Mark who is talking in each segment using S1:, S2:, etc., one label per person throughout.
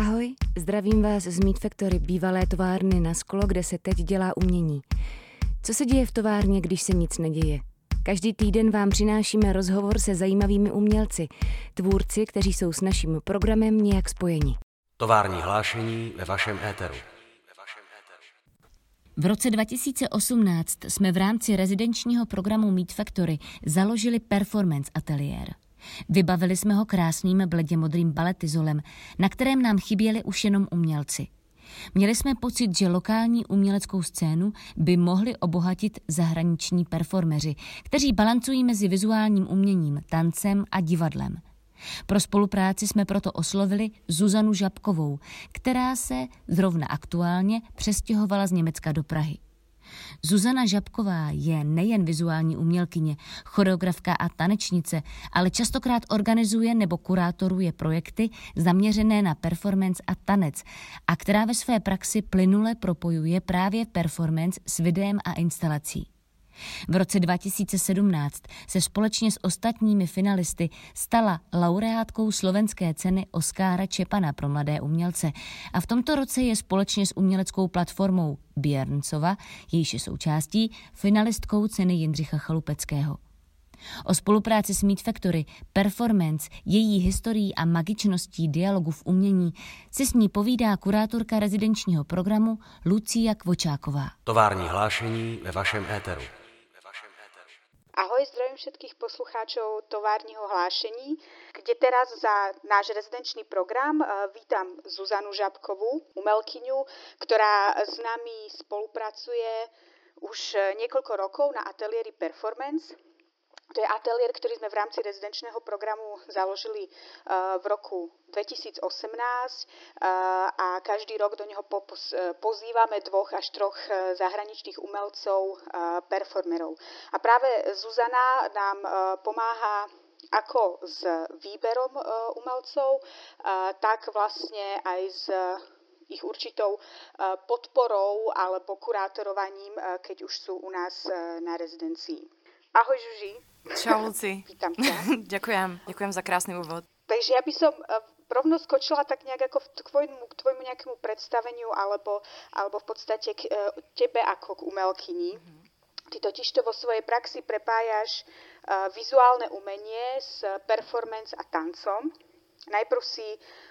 S1: Ahoj, zdravím vás z Meat Factory, bývalé továrny na sklo, kde se teď dělá umění. Co se děje v továrně, když se nic neděje? Každý týden vám přinášíme rozhovor se zajímavými umělci, tvůrci, kteří jsou s naším programem nějak spojeni.
S2: Tovární hlášení ve vašem éteru.
S1: V roce 2018 jsme v rámci rezidenčního programu Meat Factory založili Performance Ateliér. Vybavili jsme ho krásným bledě modrým baletizolem, na kterém nám chyběli už jenom umělci. Měli jsme pocit, že lokální uměleckou scénu by mohli obohatit zahraniční performeři, kteří balancují mezi vizuálním uměním, tancem a divadlem. Pro spolupráci jsme proto oslovili Zuzanu Žabkovou, která se zrovna aktuálně přestěhovala z Německa do Prahy. Zuzana Žabková je nejen vizuální umělkyně, choreografka a tanečnice, ale častokrát organizuje nebo kurátoruje projekty zaměřené na performance a tanec a která ve své praxi plynule propojuje právě performance s videem a instalací. V roce 2017 se společně s ostatními finalisty stala laureátkou slovenské ceny Oskára Čepana pro mladé umělce a v tomto roce je společně s uměleckou platformou Bjerncova, jejíž je součástí, finalistkou ceny Jindřicha Chalupeckého. O spolupráci s Meat Factory, performance, její historií a magičností dialogu v umění si s ní povídá kurátorka rezidenčního programu Lucia Kvočáková.
S2: Tovární hlášení ve vašem éteru.
S3: Ahoj, zdravím všetkých poslucháčov továrního hlášení, kde teraz za náš rezidenčný program eh, vítam Zuzanu Žabkovú, umelkyňu, ktorá s nami spolupracuje už eh, niekoľko rokov na ateliéri Performance to je ateliér, ktorý sme v rámci rezidenčného programu založili eh, v roku 2018 eh, a každý rok do neho eh, pozývame dvoch až troch zahraničných umelcov, performerov. A práve Zuzana nám pomáha ako s výberom umelcov, tak vlastne aj s ich určitou podporou alebo kurátorovaním, keď už sú u nás na rezidencii. Ahoj Žuži.
S4: Čau, Luci.
S3: Vítam ťa.
S4: ďakujem, ďakujem za krásny úvod.
S3: Takže ja by som e, rovno skočila tak nejak ako k tvojmu, k tvojmu nejakému predstaveniu alebo, alebo v podstate k e, tebe ako k umelkyni. Mm-hmm. Ty totiž to vo svojej praxi prepájaš uh, vizuálne umenie s performance a tancom. Najprv si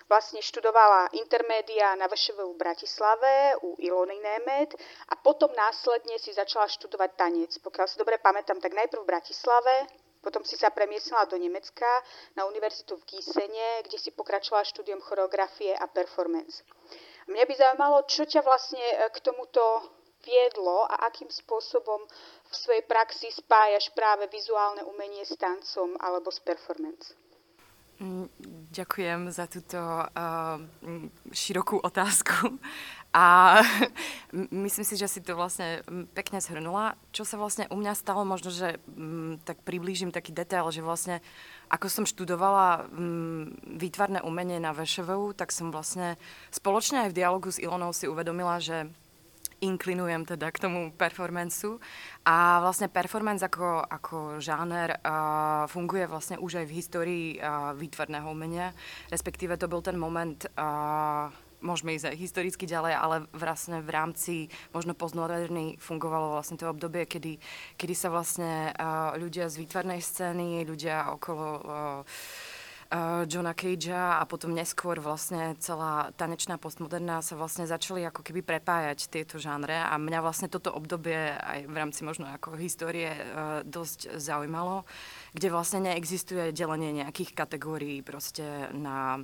S3: vlastne študovala intermédia na VŠV v Bratislave u Ilony Nemet a potom následne si začala študovať tanec. Pokiaľ si dobre pamätám, tak najprv v Bratislave, potom si sa premiesnila do Nemecka na univerzitu v Gísene, kde si pokračovala štúdium choreografie a performance. Mňa by zaujímalo, čo ťa vlastne e, k tomuto viedlo a akým spôsobom v svojej praxi spájaš práve vizuálne umenie s tancom alebo s performance.
S4: Ďakujem za túto uh, širokú otázku. A myslím si, že si to vlastne pekne zhrnula. Čo sa vlastne u mňa stalo, možno, že um, tak priblížim taký detail, že vlastne ako som študovala um, výtvarné umenie na VŠVU, tak som vlastne spoločne aj v dialogu s Ilonou si uvedomila, že inklinujem teda k tomu performanceu. A vlastne performance ako, ako žáner uh, funguje vlastne už aj v histórii uh, výtvarného umenia. Respektíve to bol ten moment, uh, môžeme ísť historicky ďalej, ale vlastne v rámci možno postmoderny fungovalo vlastne to obdobie, kedy, kedy sa vlastne uh, ľudia z výtvarnej scény, ľudia okolo uh, uh, Johna Cagea a potom neskôr vlastne celá tanečná postmoderná sa vlastne začali ako keby prepájať tieto žánre a mňa vlastne toto obdobie aj v rámci možno ako histórie uh, dosť zaujímalo, kde vlastne neexistuje delenie nejakých kategórií proste na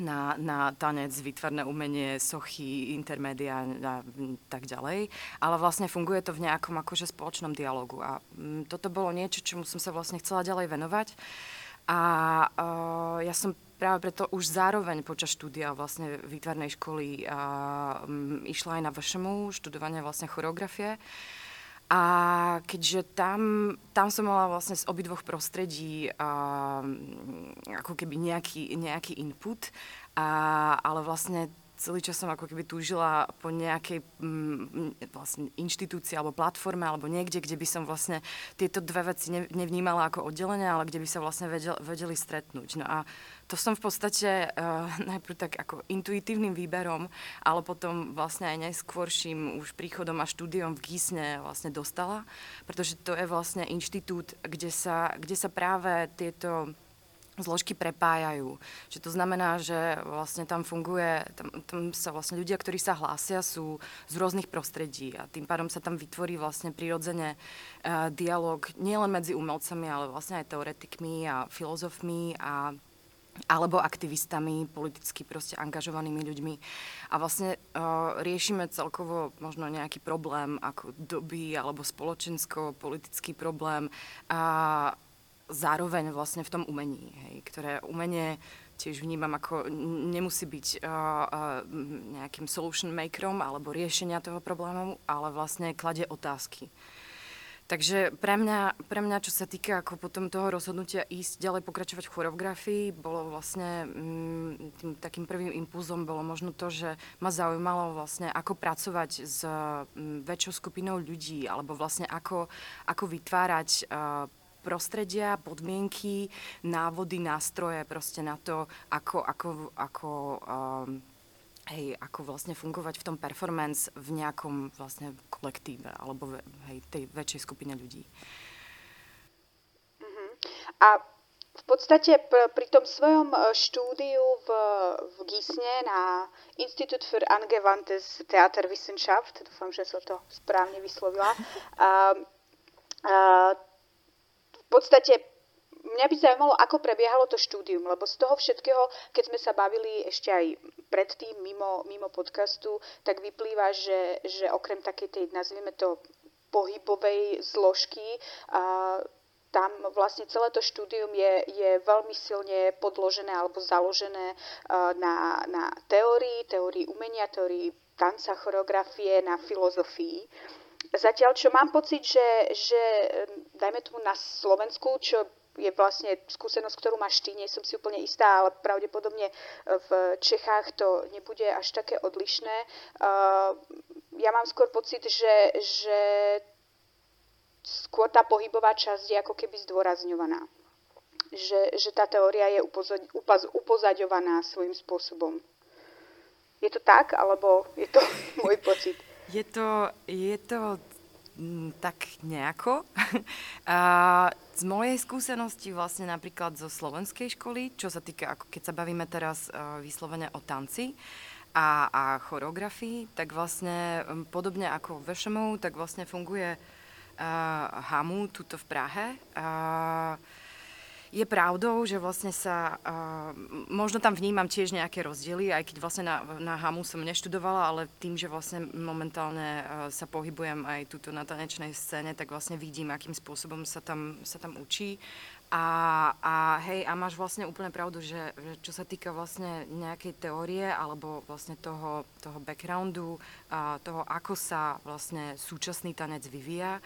S4: na, na tanec, výtvarné umenie, sochy, intermédia a tak ďalej. Ale vlastne funguje to v nejakom akože spoločnom dialogu. A m, toto bolo niečo, čomu som sa vlastne chcela ďalej venovať. A uh, ja som práve preto už zároveň počas štúdia vlastne výtvarnej školy uh, um, išla aj na VŠMu, študovanie vlastne choreografie. A keďže tam, tam som mala vlastne z obidvoch prostredí uh, ako keby nejaký, nejaký input, a, ale vlastne celý čas som ako keby túžila po nejakej mm, vlastne inštitúcii alebo platforme alebo niekde, kde by som vlastne tieto dve veci nevnímala ako oddelenie, ale kde by sa vlastne vedel, vedeli stretnúť. No a to som v podstate uh, najprv tak ako intuitívnym výberom, ale potom vlastne aj neskôrším už príchodom a štúdiom v Gísne vlastne dostala, pretože to je vlastne inštitút, kde sa, kde sa práve tieto zložky prepájajú. Čiže to znamená, že vlastne tam funguje, tam, tam sa vlastne ľudia, ktorí sa hlásia, sú z rôznych prostredí a tým pádom sa tam vytvorí vlastne prirodzene uh, dialog nielen medzi umelcami, ale vlastne aj teoretikmi a filozofmi a alebo aktivistami, politicky proste angažovanými ľuďmi. A vlastne uh, riešime celkovo možno nejaký problém ako doby alebo spoločensko-politický problém. A zároveň vlastne v tom umení, hej, ktoré umenie tiež vnímam ako nemusí byť uh, uh, nejakým solution makerom alebo riešenia toho problému, ale vlastne kladie otázky. Takže pre mňa, pre mňa, čo sa týka ako potom toho rozhodnutia ísť ďalej pokračovať v choreografii, bolo vlastne mm, tým takým prvým impulzom bolo možno to, že ma zaujímalo vlastne ako pracovať s mm, väčšou skupinou ľudí, alebo vlastne ako, ako vytvárať uh, prostredia, podmienky, návody, nástroje proste na to, ako, ako, ako um, hej, ako vlastne fungovať v tom performance v nejakom vlastne kolektíve alebo hej, tej väčšej skupine ľudí.
S3: Uh-huh. A v podstate pri tom svojom e, štúdiu v, v Gísne na Institut für Angewandtes Theaterwissenschaft, dúfam, že som to správne vyslovila, a, a, podstate mňa by zaujímalo, ako prebiehalo to štúdium, lebo z toho všetkého, keď sme sa bavili ešte aj predtým mimo, mimo podcastu, tak vyplýva, že, že okrem takej tej, nazvime to, pohybovej zložky, a tam vlastne celé to štúdium je, je veľmi silne podložené alebo založené na, na teórii, teórii umenia, teórii tanca, choreografie, na filozofii. Zatiaľ, čo mám pocit, že, že dajme tomu na Slovensku, čo je vlastne skúsenosť, ktorú máš ty, nie som si úplne istá, ale pravdepodobne v Čechách to nebude až také odlišné. Ja mám skôr pocit, že, že skôr tá pohybová časť je ako keby zdôrazňovaná. Že, že tá teória je upozaďovaná svojím spôsobom. Je to tak, alebo je to môj pocit?
S4: Je to, je to mm, tak nejako. A z mojej skúsenosti vlastne napríklad zo slovenskej školy, čo sa týka, ako keď sa bavíme teraz uh, vyslovene o tanci a, a choreografii, tak vlastne podobne ako v tak vlastne funguje uh, HAMU tuto v Prahe. Uh, je pravdou, že vlastne sa, uh, možno tam vnímam tiež nejaké rozdiely, aj keď vlastne na, na HAMu som neštudovala, ale tým, že vlastne momentálne uh, sa pohybujem aj tuto na tanečnej scéne, tak vlastne vidím, akým spôsobom sa tam, sa tam učí. A, a hej, a máš vlastne úplne pravdu, že, že čo sa týka vlastne nejakej teórie alebo vlastne toho, toho backgroundu, a toho, ako sa vlastne súčasný tanec vyvíja,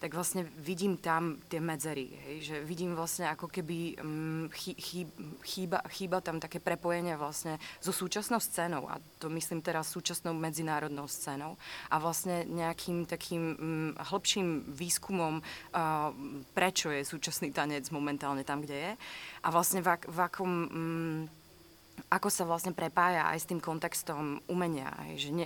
S4: tak vlastne vidím tam tie medzery, hej, že vidím vlastne ako keby chý, chýba, chýba tam také prepojenie vlastne so súčasnou scénou a to myslím teraz súčasnou medzinárodnou scénou a vlastne nejakým takým um, hĺbším výskumom, prečo je súčasný tanec momentálne tam, kde je a vlastne v, v akom um, ako sa vlastne prepája aj s tým kontextom umenia. Hej, že ne,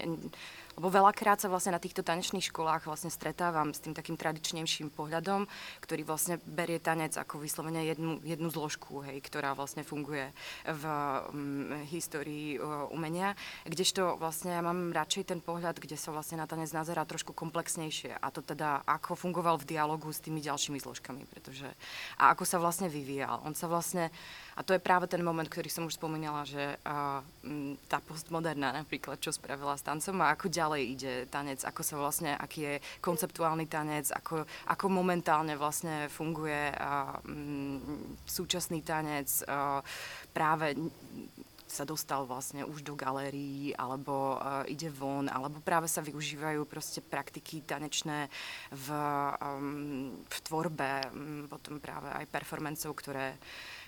S4: lebo veľakrát sa vlastne na týchto tanečných školách vlastne stretávam s tým takým tradičnejším pohľadom, ktorý vlastne berie tanec ako vyslovene jednu, jednu zložku, hej, ktorá vlastne funguje v um, histórii uh, umenia. Kdežto vlastne ja mám radšej ten pohľad, kde sa vlastne na tanec nazerá trošku komplexnejšie a to teda ako fungoval v dialogu s tými ďalšími zložkami, pretože a ako sa vlastne vyvíjal. On sa vlastne a to je práve ten moment, ktorý som už spomínala, že uh, tá postmoderná napríklad, čo spravila s tancom a ako ďalej ide tanec, ako sa vlastne, aký je konceptuálny tanec, ako, ako momentálne vlastne funguje uh, um, súčasný tanec, uh, práve sa dostal vlastne už do galérií, alebo uh, ide von, alebo práve sa využívajú proste praktiky tanečné v, um, v tvorbe, um, potom práve aj performancov, ktoré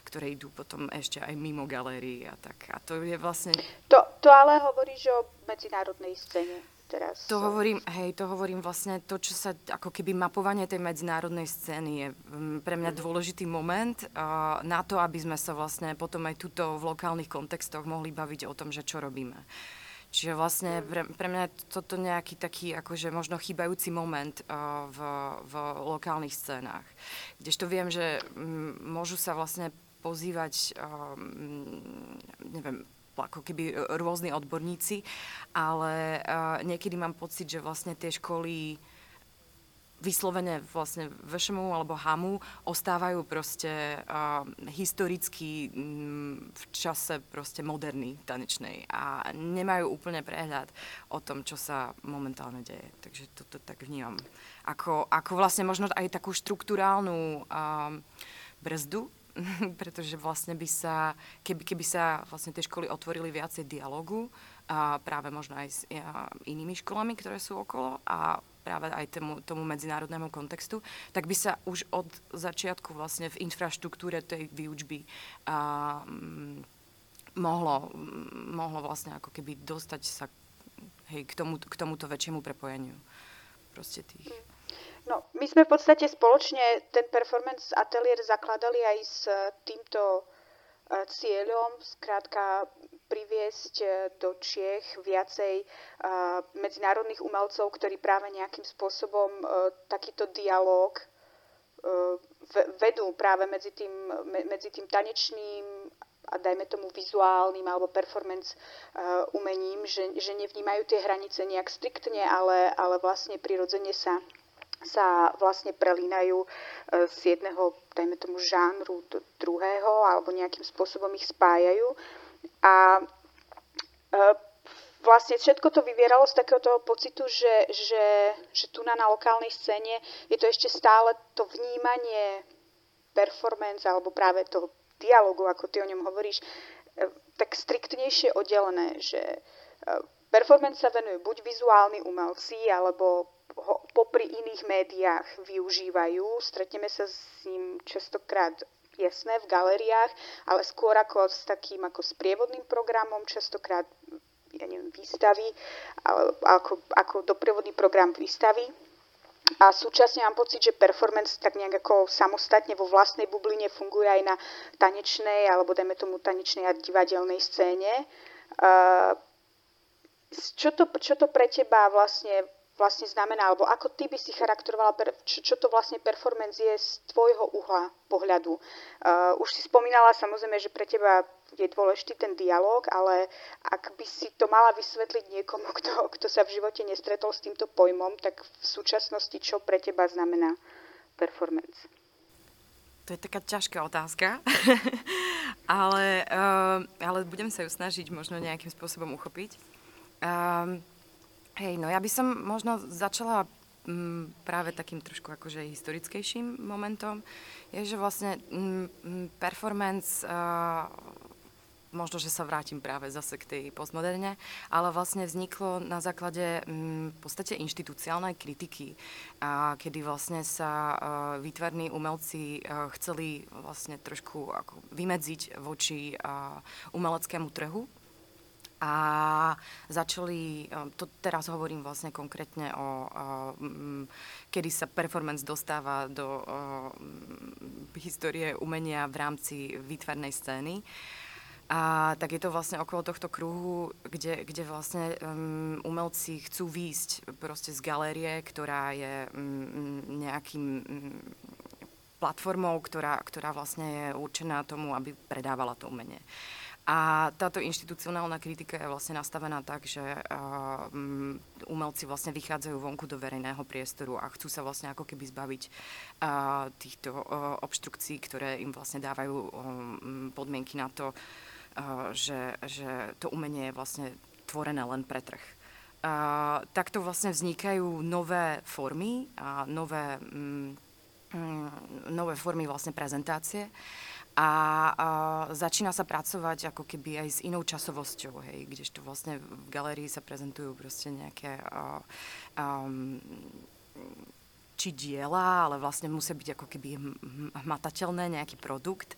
S4: ktoré idú potom ešte aj mimo galérií a tak. A to je vlastne...
S3: To, to ale hovoríš o medzinárodnej scéne teraz.
S4: To hovorím, hej, to hovorím vlastne to, čo sa, ako keby mapovanie tej medzinárodnej scény je mm, pre mňa mhm. dôležitý moment uh, na to, aby sme sa vlastne potom aj tuto v lokálnych kontextoch mohli baviť o tom, že čo robíme. Čiže vlastne mhm. pre, pre mňa je toto nejaký taký akože možno chýbajúci moment uh, v, v lokálnych scénách. Kdežto viem, že m, môžu sa vlastne pozývať, um, neviem, ako keby rôzni odborníci, ale uh, niekedy mám pocit, že vlastne tie školy vyslovene vlastne VŠMU alebo HAMu ostávajú proste uh, historicky um, v čase proste moderný tanečnej a nemajú úplne prehľad o tom, čo sa momentálne deje. Takže toto tak vnímam. Ako, ako vlastne možno aj takú štruktúrálnu uh, brzdu pretože vlastne by sa, keby, keby sa vlastne tie školy otvorili viacej dialogu, a práve možno aj s a, inými školami, ktoré sú okolo a práve aj tomu, tomu medzinárodnému kontextu, tak by sa už od začiatku vlastne v infraštruktúre tej výučby a, m, mohlo, m, mohlo vlastne ako keby dostať sa hej, k, tomu, k tomuto väčšiemu prepojeniu proste tých. Mm.
S3: No, my sme v podstate spoločne ten performance ateliér zakladali aj s týmto e, cieľom, skrátka priviesť e, do Čiech viacej e, medzinárodných umelcov, ktorí práve nejakým spôsobom takýto dialog vedú práve medzi tým, medzi tým tanečným a dajme tomu vizuálnym alebo performance umením, že, že nevnímajú tie hranice nejak striktne, ale, ale vlastne prirodzene sa sa vlastne prelínajú e, z jedného, dajme tomu, žánru do druhého alebo nejakým spôsobom ich spájajú. A e, vlastne všetko to vyvieralo z takého toho pocitu, že, že, že tu na, na lokálnej scéne je to ešte stále to vnímanie performance alebo práve toho dialogu, ako ty o ňom hovoríš, e, tak striktnejšie oddelené, že performance sa venujú buď vizuálni umelci, alebo popri iných médiách využívajú. Stretneme sa s ním častokrát jasné v galériách, ale skôr ako s takým ako sprievodným programom, častokrát ja neviem, výstavy, ako, ako doprievodný program výstavy. A súčasne mám pocit, že performance tak nejak ako samostatne vo vlastnej bubline funguje aj na tanečnej, alebo dajme tomu tanečnej a divadelnej scéne. Uh, čo to, čo to pre teba vlastne vlastne znamená, alebo ako ty by si charakterovala, čo, to vlastne performance je z tvojho uhla pohľadu. Uh, už si spomínala samozrejme, že pre teba je dôležitý ten dialog, ale ak by si to mala vysvetliť niekomu, kto, kto sa v živote nestretol s týmto pojmom, tak v súčasnosti čo pre teba znamená performance?
S4: To je taká ťažká otázka, ale, uh, ale budem sa ju snažiť možno nejakým spôsobom uchopiť. Um, Hej, no ja by som možno začala m, mm, práve takým trošku akože historickejším momentom. Je, že vlastne m, mm, mm, performance, uh, možno, že sa vrátim práve zase k tej postmoderne, ale vlastne vzniklo na základe m, v podstate inštitúciálnej kritiky, a kedy vlastne sa uh, výtvarní umelci uh, chceli vlastne trošku ako vymedziť voči uh, umeleckému trhu a začali, eh, to teraz hovorím vlastne konkrétne o, eh, kedy sa performance dostáva do eh, histórie umenia v rámci výtvarnej scény. A tak je to vlastne okolo tohto kruhu, kde, kde vlastne um, umelci chcú výjsť proste z galérie, ktorá je um, nejakým um, platformou, ktorá, ktorá vlastne je určená tomu, aby predávala to umenie. Uh, a táto inštitucionálna kritika je vlastne nastavená tak, že uh, umelci vlastne vychádzajú vonku do verejného priestoru a chcú sa vlastne ako keby zbaviť uh, týchto uh, obštrukcií, ktoré im vlastne dávajú um, podmienky na to, uh, že, že to umenie je vlastne tvorené len pre trh. Uh, takto vlastne vznikajú nové formy a nové, um, um, nové formy vlastne prezentácie. Uh, a, a začína sa pracovať ako keby aj s inou časovosťou, hej, kdežto vlastne v galérii sa prezentujú proste nejaké uh, um, či diela, ale vlastne musia byť ako keby hmatateľné, nejaký produkt.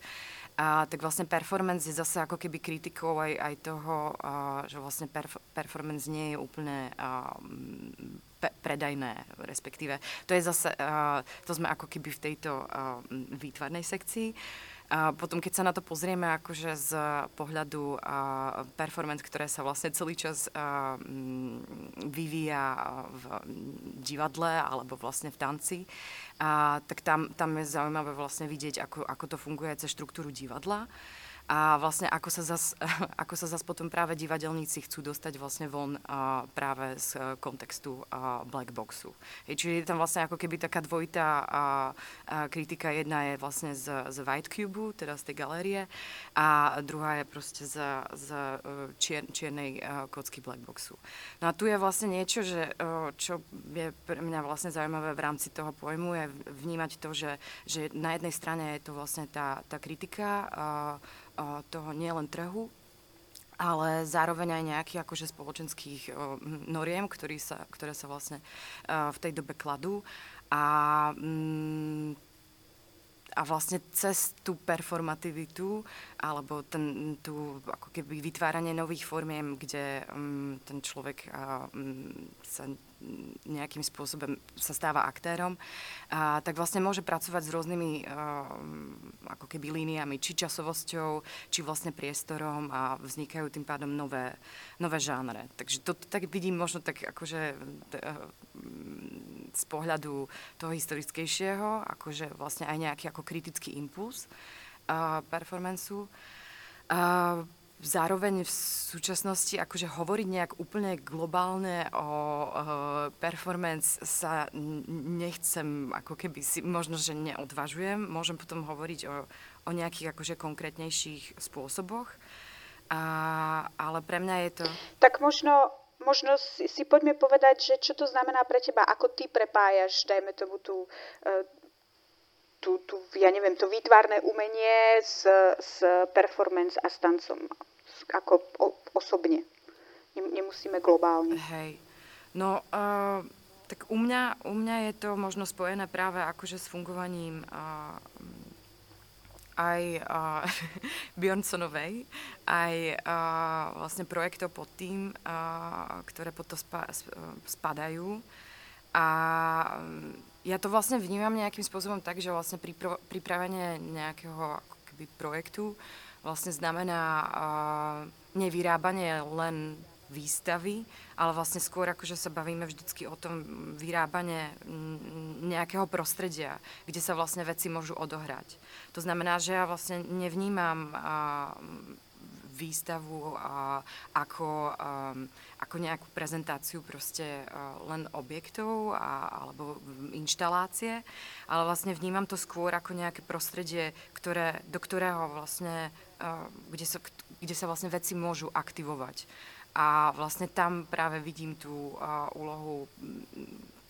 S4: A, tak vlastne performance je zase ako keby kritikou aj, aj toho, a, že vlastne perf- performance nie je úplne a, pe- predajné, respektíve. To je zase, a, to sme ako keby v tejto a, výtvarnej sekcii. A potom, keď sa na to pozrieme akože z pohľadu a, performance, ktoré sa vlastne celý čas a, m, vyvíja v divadle alebo vlastne v tanci, a, tak tam, tam je zaujímavé vlastne vidieť, ako, ako to funguje cez štruktúru divadla a vlastne ako sa zas, ako sa zas potom práve divadelníci chcú dostať vlastne von uh, práve z kontextu uh, black boxu. Hej, čiže je tam vlastne ako keby taká dvojitá uh, uh, kritika. Jedna je vlastne z, z White Cube, teda z tej galérie, a druhá je proste z, z uh, čier, čiernej uh, kocky black boxu. No a tu je vlastne niečo, že, uh, čo je pre mňa vlastne zaujímavé v rámci toho pojmu, je vnímať to, že, že na jednej strane je to vlastne tá, tá kritika toho nielen trhu, ale zároveň aj nejakých akože spoločenských noriem, ktorý sa, ktoré sa vlastne v tej dobe kladú. A, mm, a vlastne cez tú performativitu alebo ten, tú ako keby vytváranie nových formiem, kde um, ten človek uh, um, sa nejakým spôsobom sa stáva aktérom, a, tak vlastne môže pracovať s rôznymi a, ako keby líniami, či časovosťou, či vlastne priestorom a vznikajú tým pádom nové, nové žánre. Takže to tak vidím možno tak akože z pohľadu toho historickejšieho, akože vlastne aj nejaký ako kritický impuls performanceu. Zároveň v súčasnosti akože hovoriť nejak úplne globálne o performance sa nechcem, ako keby si, možno, že neodvažujem. Môžem potom hovoriť o, o nejakých akože konkrétnejších spôsoboch. A, ale pre mňa je to...
S3: Tak možno, možno si, si poďme povedať, že čo to znamená pre teba, ako ty prepájaš, dajme tomu tú, uh, tú, tú, ja neviem, to výtvarné umenie s, s performance a s tancom ako o, osobne. Nemusíme globálne.
S4: Hej. No, uh, tak u mňa, u mňa je to možno spojené práve akože s fungovaním uh, aj uh, Bjornsonovej, aj uh, vlastne projektov pod tým, uh, ktoré pod to spa, spadajú. A ja to vlastne vnímam nejakým spôsobom tak, že vlastne pripravenie nejakého ako keby projektu vlastne znamená uh, nevyrábanie len výstavy, ale vlastne skôr akože sa bavíme vždycky o tom vyrábanie nejakého prostredia, kde sa vlastne veci môžu odohrať. To znamená, že ja vlastne nevnímam uh, výstavu uh, ako, um, ako nejakú prezentáciu proste uh, len objektov a, alebo inštalácie, ale vlastne vnímam to skôr ako nejaké prostredie, ktoré, do ktorého vlastne kde sa, kde sa vlastne veci môžu aktivovať. A vlastne tam práve vidím tú úlohu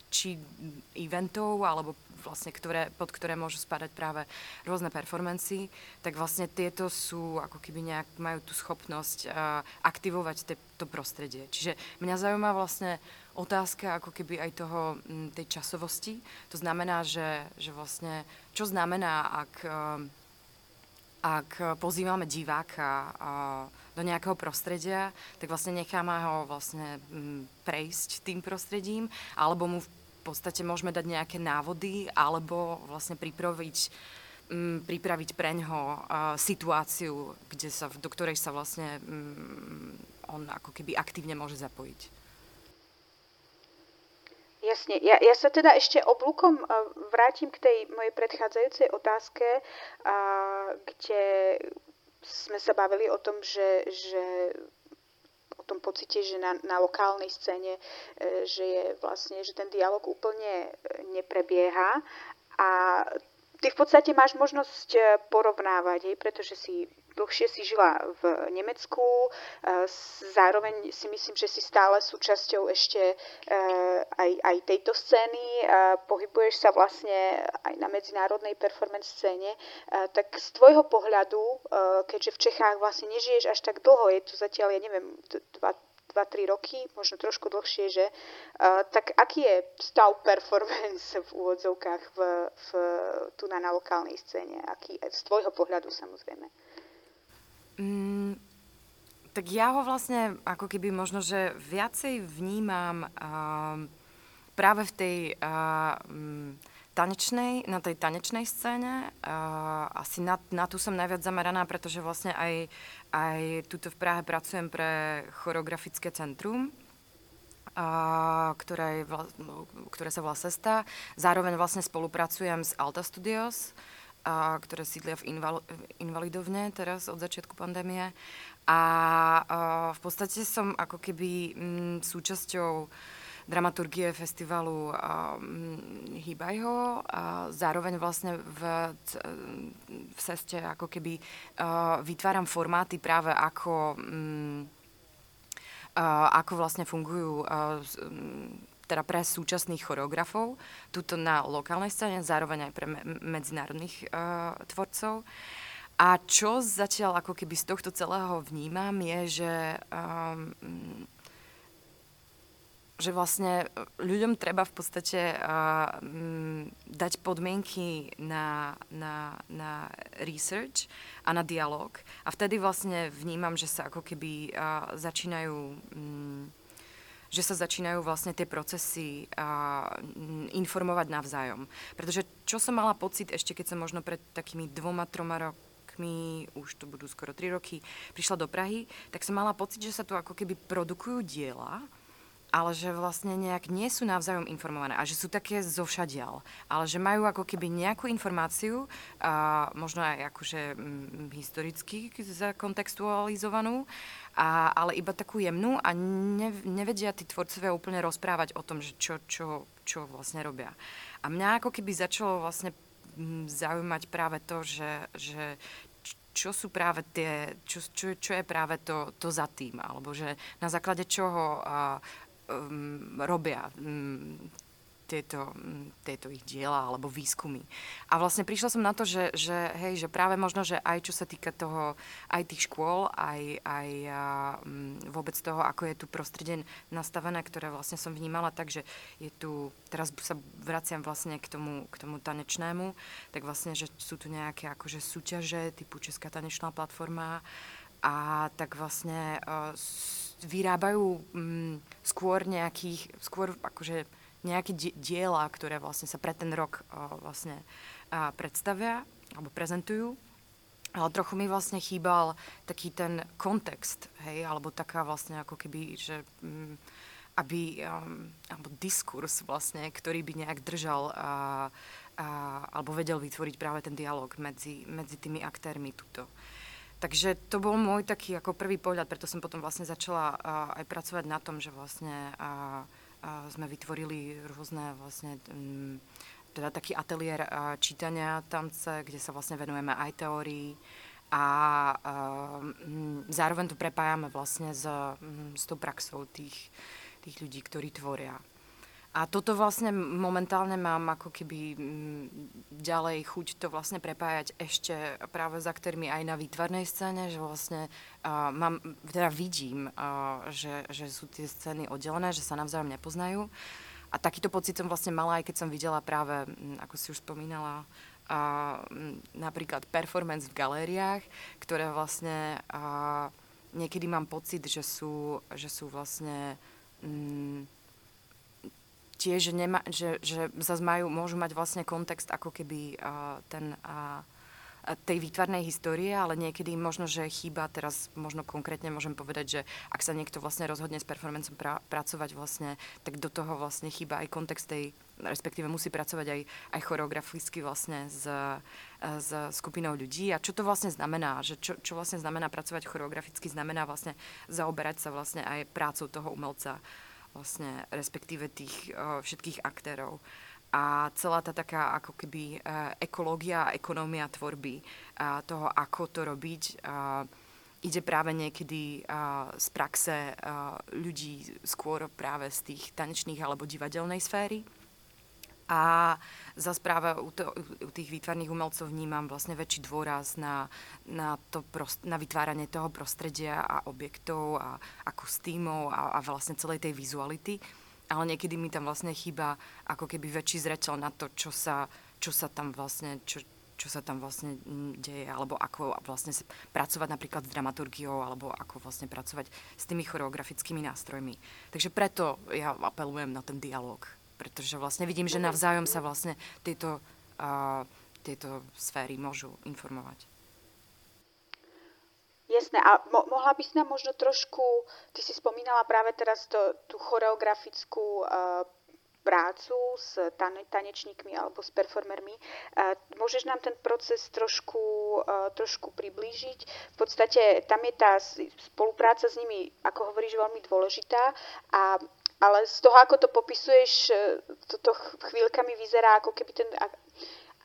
S4: či eventov, alebo vlastne ktoré, pod ktoré môžu spadať práve rôzne performancy, tak vlastne tieto sú ako keby nejak majú tú schopnosť uh, aktivovať te, to prostredie. Čiže mňa zaujíma vlastne otázka ako keby aj toho, m, tej časovosti. To znamená, že, že vlastne, čo znamená, ak uh, ak pozývame diváka do nejakého prostredia, tak vlastne necháme ho vlastne mm, prejsť tým prostredím, alebo mu podstate môžeme dať nejaké návody, alebo vlastne pripraviť, mm, pripraviť pre ňoho situáciu, kde sa, do ktorej sa vlastne mm, on ako keby aktívne môže zapojiť.
S3: Jasne. Ja, ja sa teda ešte oblúkom vrátim k tej mojej predchádzajúcej otázke, kde sme sa bavili o tom, že, že tom pocite, že na, na lokálnej scéne, e, že je vlastne, že ten dialog úplne e, neprebieha. A ty v podstate máš možnosť e, porovnávať, hej, pretože si dlhšie si žila v Nemecku, e, zároveň si myslím, že si stále súčasťou ešte e, aj, aj tejto scény, pohybuješ sa vlastne aj na medzinárodnej performance scéne, e, tak z tvojho pohľadu, keďže v Čechách vlastne nežiješ až tak dlho, je to zatiaľ, ja neviem, dva, 2 2-3 roky, možno trošku dlhšie, že? Tak aký je stav performance v úvodzovkách v, v, tu na, na lokálnej scéne? Aký, z tvojho pohľadu samozrejme.
S4: Mm, tak ja ho vlastne ako keby možno, že viacej vnímam uh, práve v tej uh, tanečnej, na tej tanečnej scéne. Uh, asi na, na tú som najviac zameraná, pretože vlastne aj, aj tuto v Prahe pracujem pre choreografické centrum, uh, ktoré, ktoré sa volá Sesta. Zároveň vlastne spolupracujem s Alta Studios, uh, ktoré sídlia v, inval- Invalidovne teraz od začiatku pandémie. A uh, v podstate som ako keby m, súčasťou dramaturgie festivalu um, Hýbaj a zároveň vlastne v, v Seste ako keby uh, vytváram formáty práve ako, um, uh, ako vlastne fungujú uh, teda pre súčasných choreografov, tuto na lokálnej scéne, zároveň aj pre me- medzinárodných uh, tvorcov. A čo zatiaľ ako keby z tohto celého vnímam, je, že um, že vlastne ľuďom treba v podstate uh, dať podmienky na, na, na research a na dialog. A vtedy vlastne vnímam, že sa ako keby uh, začínajú... Um, že sa začínajú vlastne tie procesy uh, informovať navzájom. Pretože čo som mala pocit ešte, keď som možno pred takými dvoma, troma rokmi, už to budú skoro tri roky, prišla do Prahy, tak som mala pocit, že sa tu ako keby produkujú diela, ale že vlastne nejak nie sú navzájom informované a že sú také zovšadial, ale že majú ako keby nejakú informáciu, a možno aj akože m, historicky zakontextualizovanú, a, ale iba takú jemnú a ne, nevedia tí tvorcovia úplne rozprávať o tom, že čo, čo, čo vlastne robia. A mňa ako keby začalo vlastne zaujímať práve to, že, že čo sú práve tie, čo, čo, čo je práve to, to za tým, alebo že na základe čoho a, um, robia um, tieto, um, tieto ich diela alebo výskumy. A vlastne prišla som na to, že, že, hej, že práve možno, že aj čo sa týka toho, aj tých škôl, aj, aj um, vôbec toho, ako je tu prostredie nastavené, ktoré vlastne som vnímala, takže je tu, teraz sa vraciam vlastne k tomu, k tomu tanečnému, tak vlastne, že sú tu nejaké akože súťaže typu Česká tanečná platforma a tak vlastne uh, vyrábajú um, skôr nejakých, skôr akože nejaké diela, ktoré vlastne sa pre ten rok uh, vlastne uh, predstavia alebo prezentujú. Ale trochu mi vlastne chýbal taký ten kontext, hej, alebo taká vlastne ako keby, že um, aby, um, alebo diskurs vlastne, ktorý by nejak držal uh, uh, alebo vedel vytvoriť práve ten dialog medzi, medzi tými aktérmi tuto. Takže to bol môj taký ako prvý pohľad, preto som potom vlastne začala aj pracovať na tom, že vlastne uh, uh, sme vytvorili rôzne vlastne um, teda taký ateliér čítania tance, kde sa vlastne venujeme aj teórii a um, zároveň to prepájame vlastne s, um, s tou praxou tých, tých ľudí, ktorí tvoria. A toto vlastne momentálne mám ako keby mm, ďalej chuť to vlastne prepájať ešte práve za ktorými aj na výtvarnej scéne, že vlastne uh, mám, teda vidím, uh, že, že sú tie scény oddelené, že sa navzájom nepoznajú. A takýto pocit som vlastne mala, aj keď som videla práve, mm, ako si už spomínala, uh, napríklad performance v galériách, ktoré vlastne uh, niekedy mám pocit, že sú, že sú vlastne... Um, tiež, že, nema, že, že zase majú, môžu mať vlastne kontext ako keby uh, ten... Uh, tej výtvarnej histórie, ale niekedy možno, že chýba, teraz možno konkrétne môžem povedať, že ak sa niekto vlastne rozhodne s performancom pra- pracovať vlastne, tak do toho vlastne chýba aj kontext tej, respektíve musí pracovať aj, aj choreograficky vlastne s, s skupinou ľudí. A čo to vlastne znamená? Že čo, čo vlastne znamená pracovať choreograficky? Znamená vlastne zaoberať sa vlastne aj prácou toho umelca vlastne respektíve tých uh, všetkých aktérov. A celá tá taká ako keby uh, ekológia a ekonómia tvorby uh, toho, ako to robiť, ide práve niekedy z praxe ľudí skôr práve z tých tanečných alebo divadelnej sféry. A za práve u, to, u tých výtvarných umelcov vnímam vlastne väčší dôraz na, na, to prost, na vytváranie toho prostredia a objektov a, a kostýmov a, a vlastne celej tej vizuality. Ale niekedy mi tam vlastne chýba ako keby väčší zreteľ na to, čo sa, čo sa tam vlastne, čo, čo sa tam vlastne mm, deje, alebo ako vlastne pracovať napríklad s dramaturgiou, alebo ako vlastne pracovať s tými choreografickými nástrojmi. Takže preto ja apelujem na ten dialog pretože vlastne vidím, že navzájom sa vlastne tieto, uh, tieto sféry môžu informovať.
S3: Jasné, a mo- mohla by si nám možno trošku, ty si spomínala práve teraz to, tú choreografickú uh, prácu s tane- tanečníkmi alebo s performermi. Uh, môžeš nám ten proces trošku, uh, trošku priblížiť? V podstate tam je tá spolupráca s nimi, ako hovoríš, veľmi dôležitá a ale z toho, ako to popisuješ, e, toto chvíľkami vyzerá, ako keby ten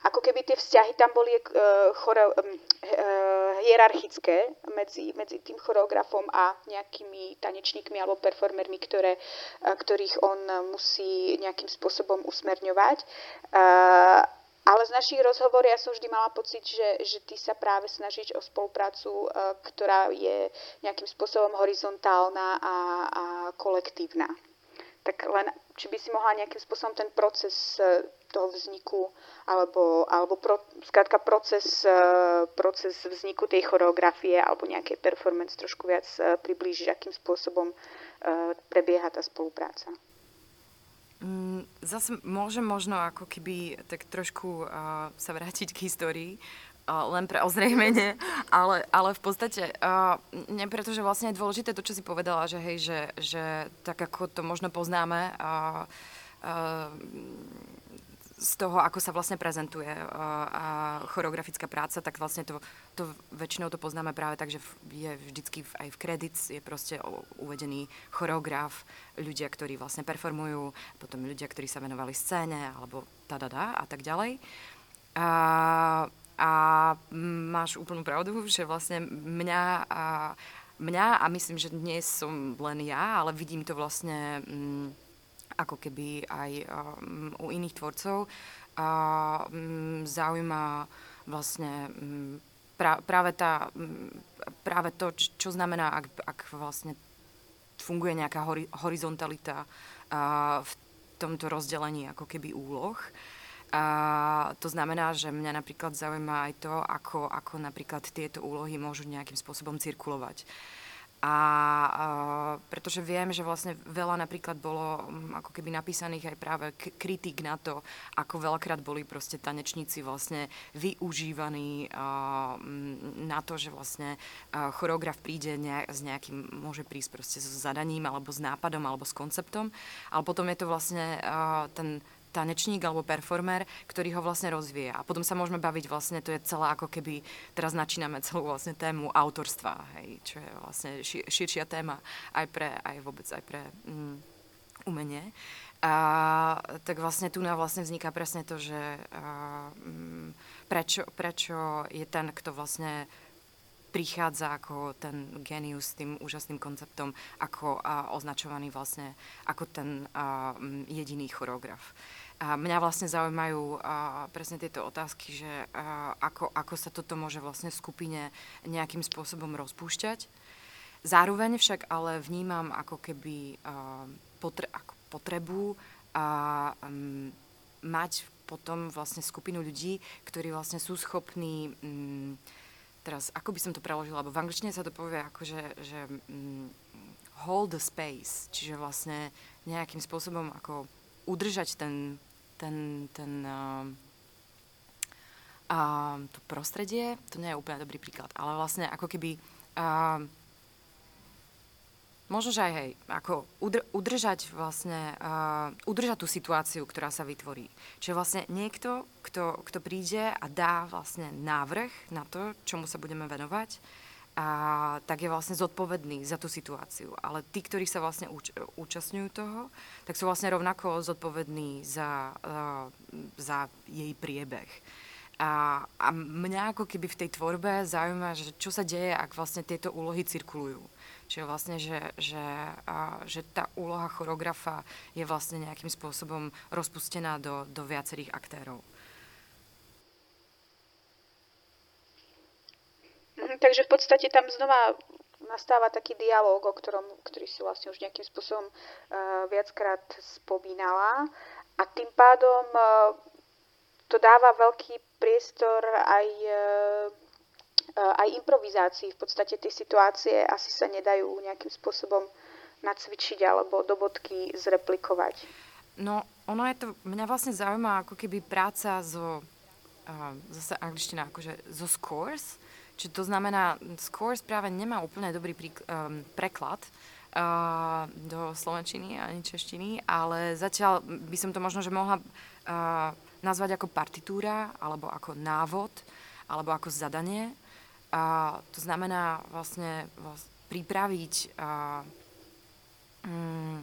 S3: ako keby tie vzťahy tam boli uh, chore, um, uh, hierarchické medzi, medzi tým choreografom a nejakými tanečníkmi alebo performermi, ktoré, uh, ktorých on musí nejakým spôsobom usmerňovať. Uh, ale z našich rozhovorov ja som vždy mala pocit, že, že ty sa práve snažíš o spoluprácu, ktorá je nejakým spôsobom horizontálna a, a kolektívna tak len či by si mohla nejakým spôsobom ten proces e, toho vzniku alebo, alebo pro, skrátka proces, e, proces vzniku tej choreografie alebo nejaké performance trošku viac e, priblížiť, akým spôsobom prebieha tá spolupráca.
S4: Mm, zase môžem možno ako keby tak trošku uh, sa vrátiť k histórii len pre ozrejmenie, ale, ale v podstate uh, nie preto, že vlastne je dôležité to, čo si povedala, že hej, že, že tak ako to možno poznáme uh, uh, z toho, ako sa vlastne prezentuje uh, a choreografická práca, tak vlastne to, to väčšinou to poznáme práve tak, že je vždycky aj v credits je proste uvedený choreograf, ľudia, ktorí vlastne performujú, potom ľudia, ktorí sa venovali scéne, alebo da, da, da a tak ďalej. Uh, a máš úplnú pravdu, že vlastne mňa a, mňa a myslím, že dnes som len ja, ale vidím to vlastne m, mm, ako keby aj um, u iných tvorcov a um, zaujíma vlastne pra, práve, tá, práve to, čo znamená, ak, ak vlastne funguje nejaká hori, horizontalita uh, v tomto rozdelení ako keby úloh. A to znamená, že mňa napríklad zaujíma aj to, ako, ako napríklad tieto úlohy môžu nejakým spôsobom cirkulovať. A, a pretože viem, že vlastne veľa napríklad bolo mm, ako keby napísaných aj práve kritik na to, ako veľakrát boli proste tanečníci vlastne využívaní a, mm, na to, že vlastne a, choreograf príde ne, s nejakým, môže prísť proste so zadaním alebo s nápadom alebo s konceptom, ale potom je to vlastne a, ten tanečník alebo performer, ktorý ho vlastne rozvíje. A potom sa môžeme baviť vlastne, to je celá ako keby, teraz načíname celú vlastne tému autorstva, hej, čo je vlastne ši, širšia téma aj pre, aj vôbec aj pre mm, umenie. A, tak vlastne tu nám vlastne vzniká presne to, že a, mm, prečo, prečo je ten, kto vlastne prichádza ako ten genius s tým úžasným konceptom, ako a, označovaný vlastne ako ten a, jediný choreograf. A mňa vlastne zaujímajú presne tieto otázky, že ako, ako sa toto môže vlastne v skupine nejakým spôsobom rozpúšťať. Zároveň však ale vnímam ako keby potre, ako potrebu a, um, mať potom vlastne skupinu ľudí, ktorí vlastne sú schopní um, teraz, ako by som to preložila, lebo v angličtine sa to povie ako, že, že um, hold the space, čiže vlastne nejakým spôsobom ako udržať ten, ten, ten uh, uh, to prostredie, to nie je úplne dobrý príklad, ale vlastne ako keby uh, možno, že aj hej, ako udr- udržať vlastne, uh, udržať tú situáciu, ktorá sa vytvorí. Čiže vlastne niekto, kto, kto príde a dá vlastne návrh na to, čomu sa budeme venovať, a tak je vlastne zodpovedný za tú situáciu. Ale tí, ktorí sa vlastne úč- účastňujú toho, tak sú vlastne rovnako zodpovední za, uh, za jej priebeh. A, a mňa ako keby v tej tvorbe zaujíma, že čo sa deje, ak vlastne tieto úlohy cirkulujú. Čiže vlastne, že, že, a, že tá úloha choreografa je vlastne nejakým spôsobom rozpustená do, do viacerých aktérov.
S3: Takže v podstate tam znova nastáva taký dialog, o ktorom, ktorý si vlastne už nejakým spôsobom uh, viackrát spomínala. A tým pádom uh, to dáva veľký priestor aj, uh, aj improvizácii. V podstate tie situácie asi sa nedajú nejakým spôsobom nacvičiť alebo do bodky zreplikovať.
S4: No, ono je to, mňa vlastne zaujíma ako keby práca zo, uh, zase angličtina, akože zo scores, Čiže to znamená, Scores práve nemá úplne dobrý prík- um, preklad uh, do slovenčiny ani češtiny, ale zatiaľ by som to možno, že mohla uh, nazvať ako partitúra, alebo ako návod, alebo ako zadanie. Uh, to znamená vlastne, vlastne pripraviť uh, um,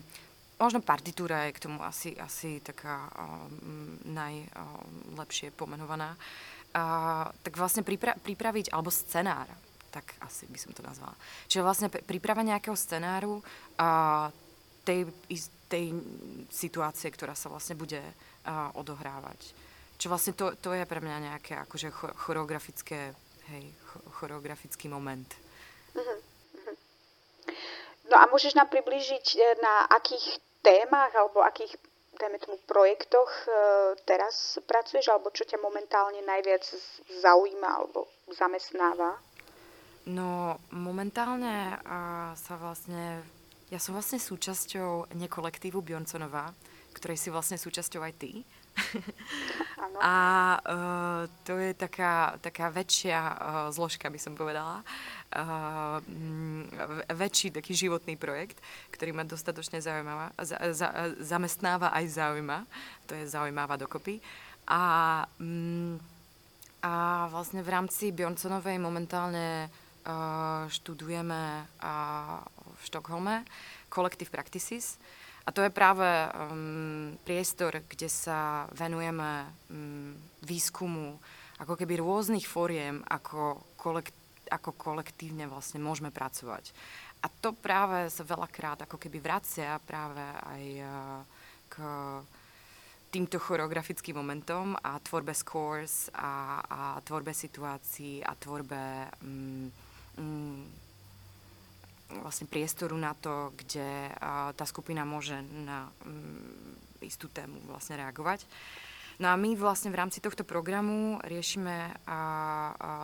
S4: možno partitúra je k tomu asi, asi taká um, najlepšie pomenovaná. Uh, tak vlastne pripra- pripraviť, alebo scenár, tak asi by som to nazvala. Čiže vlastne príprava nejakého scenáru a tej, tej situácie, ktorá sa vlastne bude a, odohrávať. Čo vlastne to, to je pre mňa nejaké akože choreografické, hej, choreografický moment. Uh-huh.
S3: No a môžeš nám približiť, e, na akých témach alebo akých dajme tomu, projektoch e, teraz pracuješ, alebo čo ťa momentálne najviac zaujíma alebo zamestnáva?
S4: No, momentálne uh, sa vlastne, ja som vlastne súčasťou nekolektívu Bjornsonova, ktorej si vlastne súčasťou aj ty. A uh, to je taká, taká väčšia uh, zložka, by som povedala. Uh, väčší taký životný projekt, ktorý ma dostatočne zaujímavá, za, za, zamestnáva aj zaujíma. To je zaujímavá dokopy. A, um, a vlastne v rámci Bjornsonovej momentálne uh, študujeme uh, v Štokholme Collective Practices, a to je práve um, priestor, kde sa venujeme um, výskumu ako keby rôznych fóriem, ako, kolekt, ako kolektívne vlastne môžeme pracovať. A to práve sa veľakrát ako keby vracia práve aj uh, k týmto choreografickým momentom a tvorbe scores a, a tvorbe situácií a tvorbe um, um, vlastne priestoru na to, kde tá skupina môže na mm, istú tému vlastne reagovať. No a my vlastne v rámci tohto programu riešime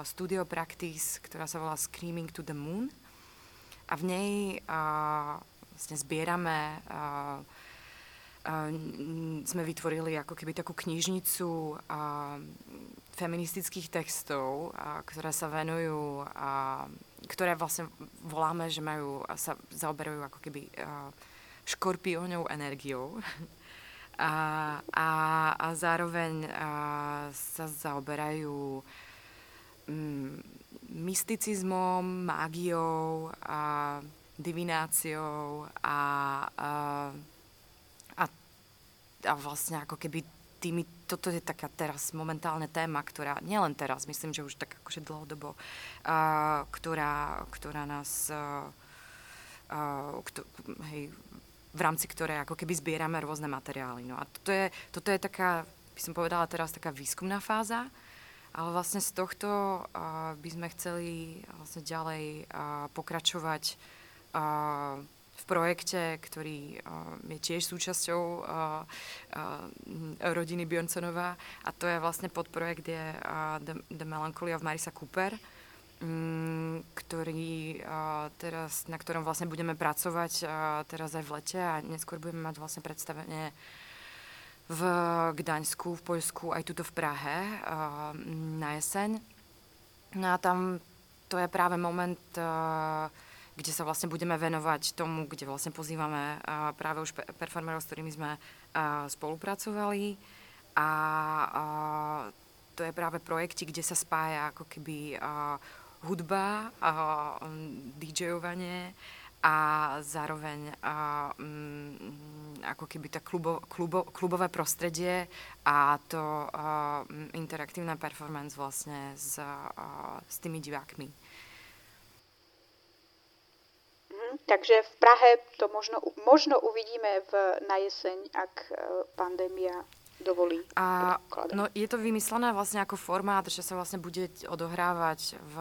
S4: studio practice, ktorá sa volá Screaming to the Moon. A v nej vlastne zbierame sme vytvorili ako keby takú knižnicu feministických textov, ktoré sa venujú ktoré vlastne voláme, že majú, sa zaoberajú ako keby uh, škorpióňou energiou. a, a, a zároveň uh, sa zaoberajú um, mysticizmom, mágiou a divináciou a, a, a, a vlastne ako keby tými, toto je taká teraz momentálne téma, ktorá, nielen teraz, myslím, že už tak akože dlhodobo, uh, ktorá, ktorá nás, uh, uh, kto, hej, v rámci ktoré ako keby zbierame rôzne materiály. No a toto je, toto je taká, by som povedala teraz, taká výskumná fáza, ale vlastne z tohto uh, by sme chceli vlastne ďalej uh, pokračovať uh, v projekte, ktorý uh, je tiež súčasťou uh, uh, rodiny Bjornsonova a to je vlastne podprojekt je The, The Melancholy of Marisa Cooper, um, ktorý teraz, na ktorom vlastne budeme pracovať teraz aj v lete a neskôr budeme mať vlastne predstavenie v Gdaňsku, v Poľsku, aj tuto v Prahe na jeseň. No a tam to je práve moment uh, kde sa vlastne budeme venovať tomu, kde vlastne pozývame práve už performerov, s ktorými sme spolupracovali. A to je práve projekty, kde sa spája ako keby hudba, DJovanie a zároveň ako keby tá klubo, klubo, klubové prostredie a to interaktívna performance vlastne s, s tými divákmi.
S3: Takže v Prahe to možno, možno uvidíme v, na jeseň, ak e, pandémia dovolí.
S4: A, no, je to vymyslené vlastne ako formát, že sa vlastne bude odohrávať v